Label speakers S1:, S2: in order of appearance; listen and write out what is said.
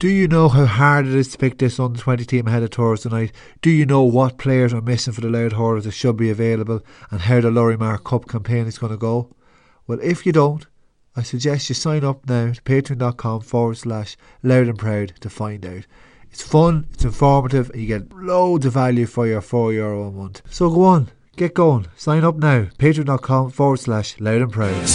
S1: Do you know how hard it is to pick this under 20 team ahead of tours tonight? Do you know what players are missing for the Louth hurlers that should be available and how the Lory Meagher Cup campaign is going to go? Well, if you don't, I suggest you sign up now to patreon.com forward slash loud and proud to find out. It's fun, it's informative, and you get loads of value for your €4 Euro a month. So go on, get going, sign up now, patreon.com forward slash loud and proud.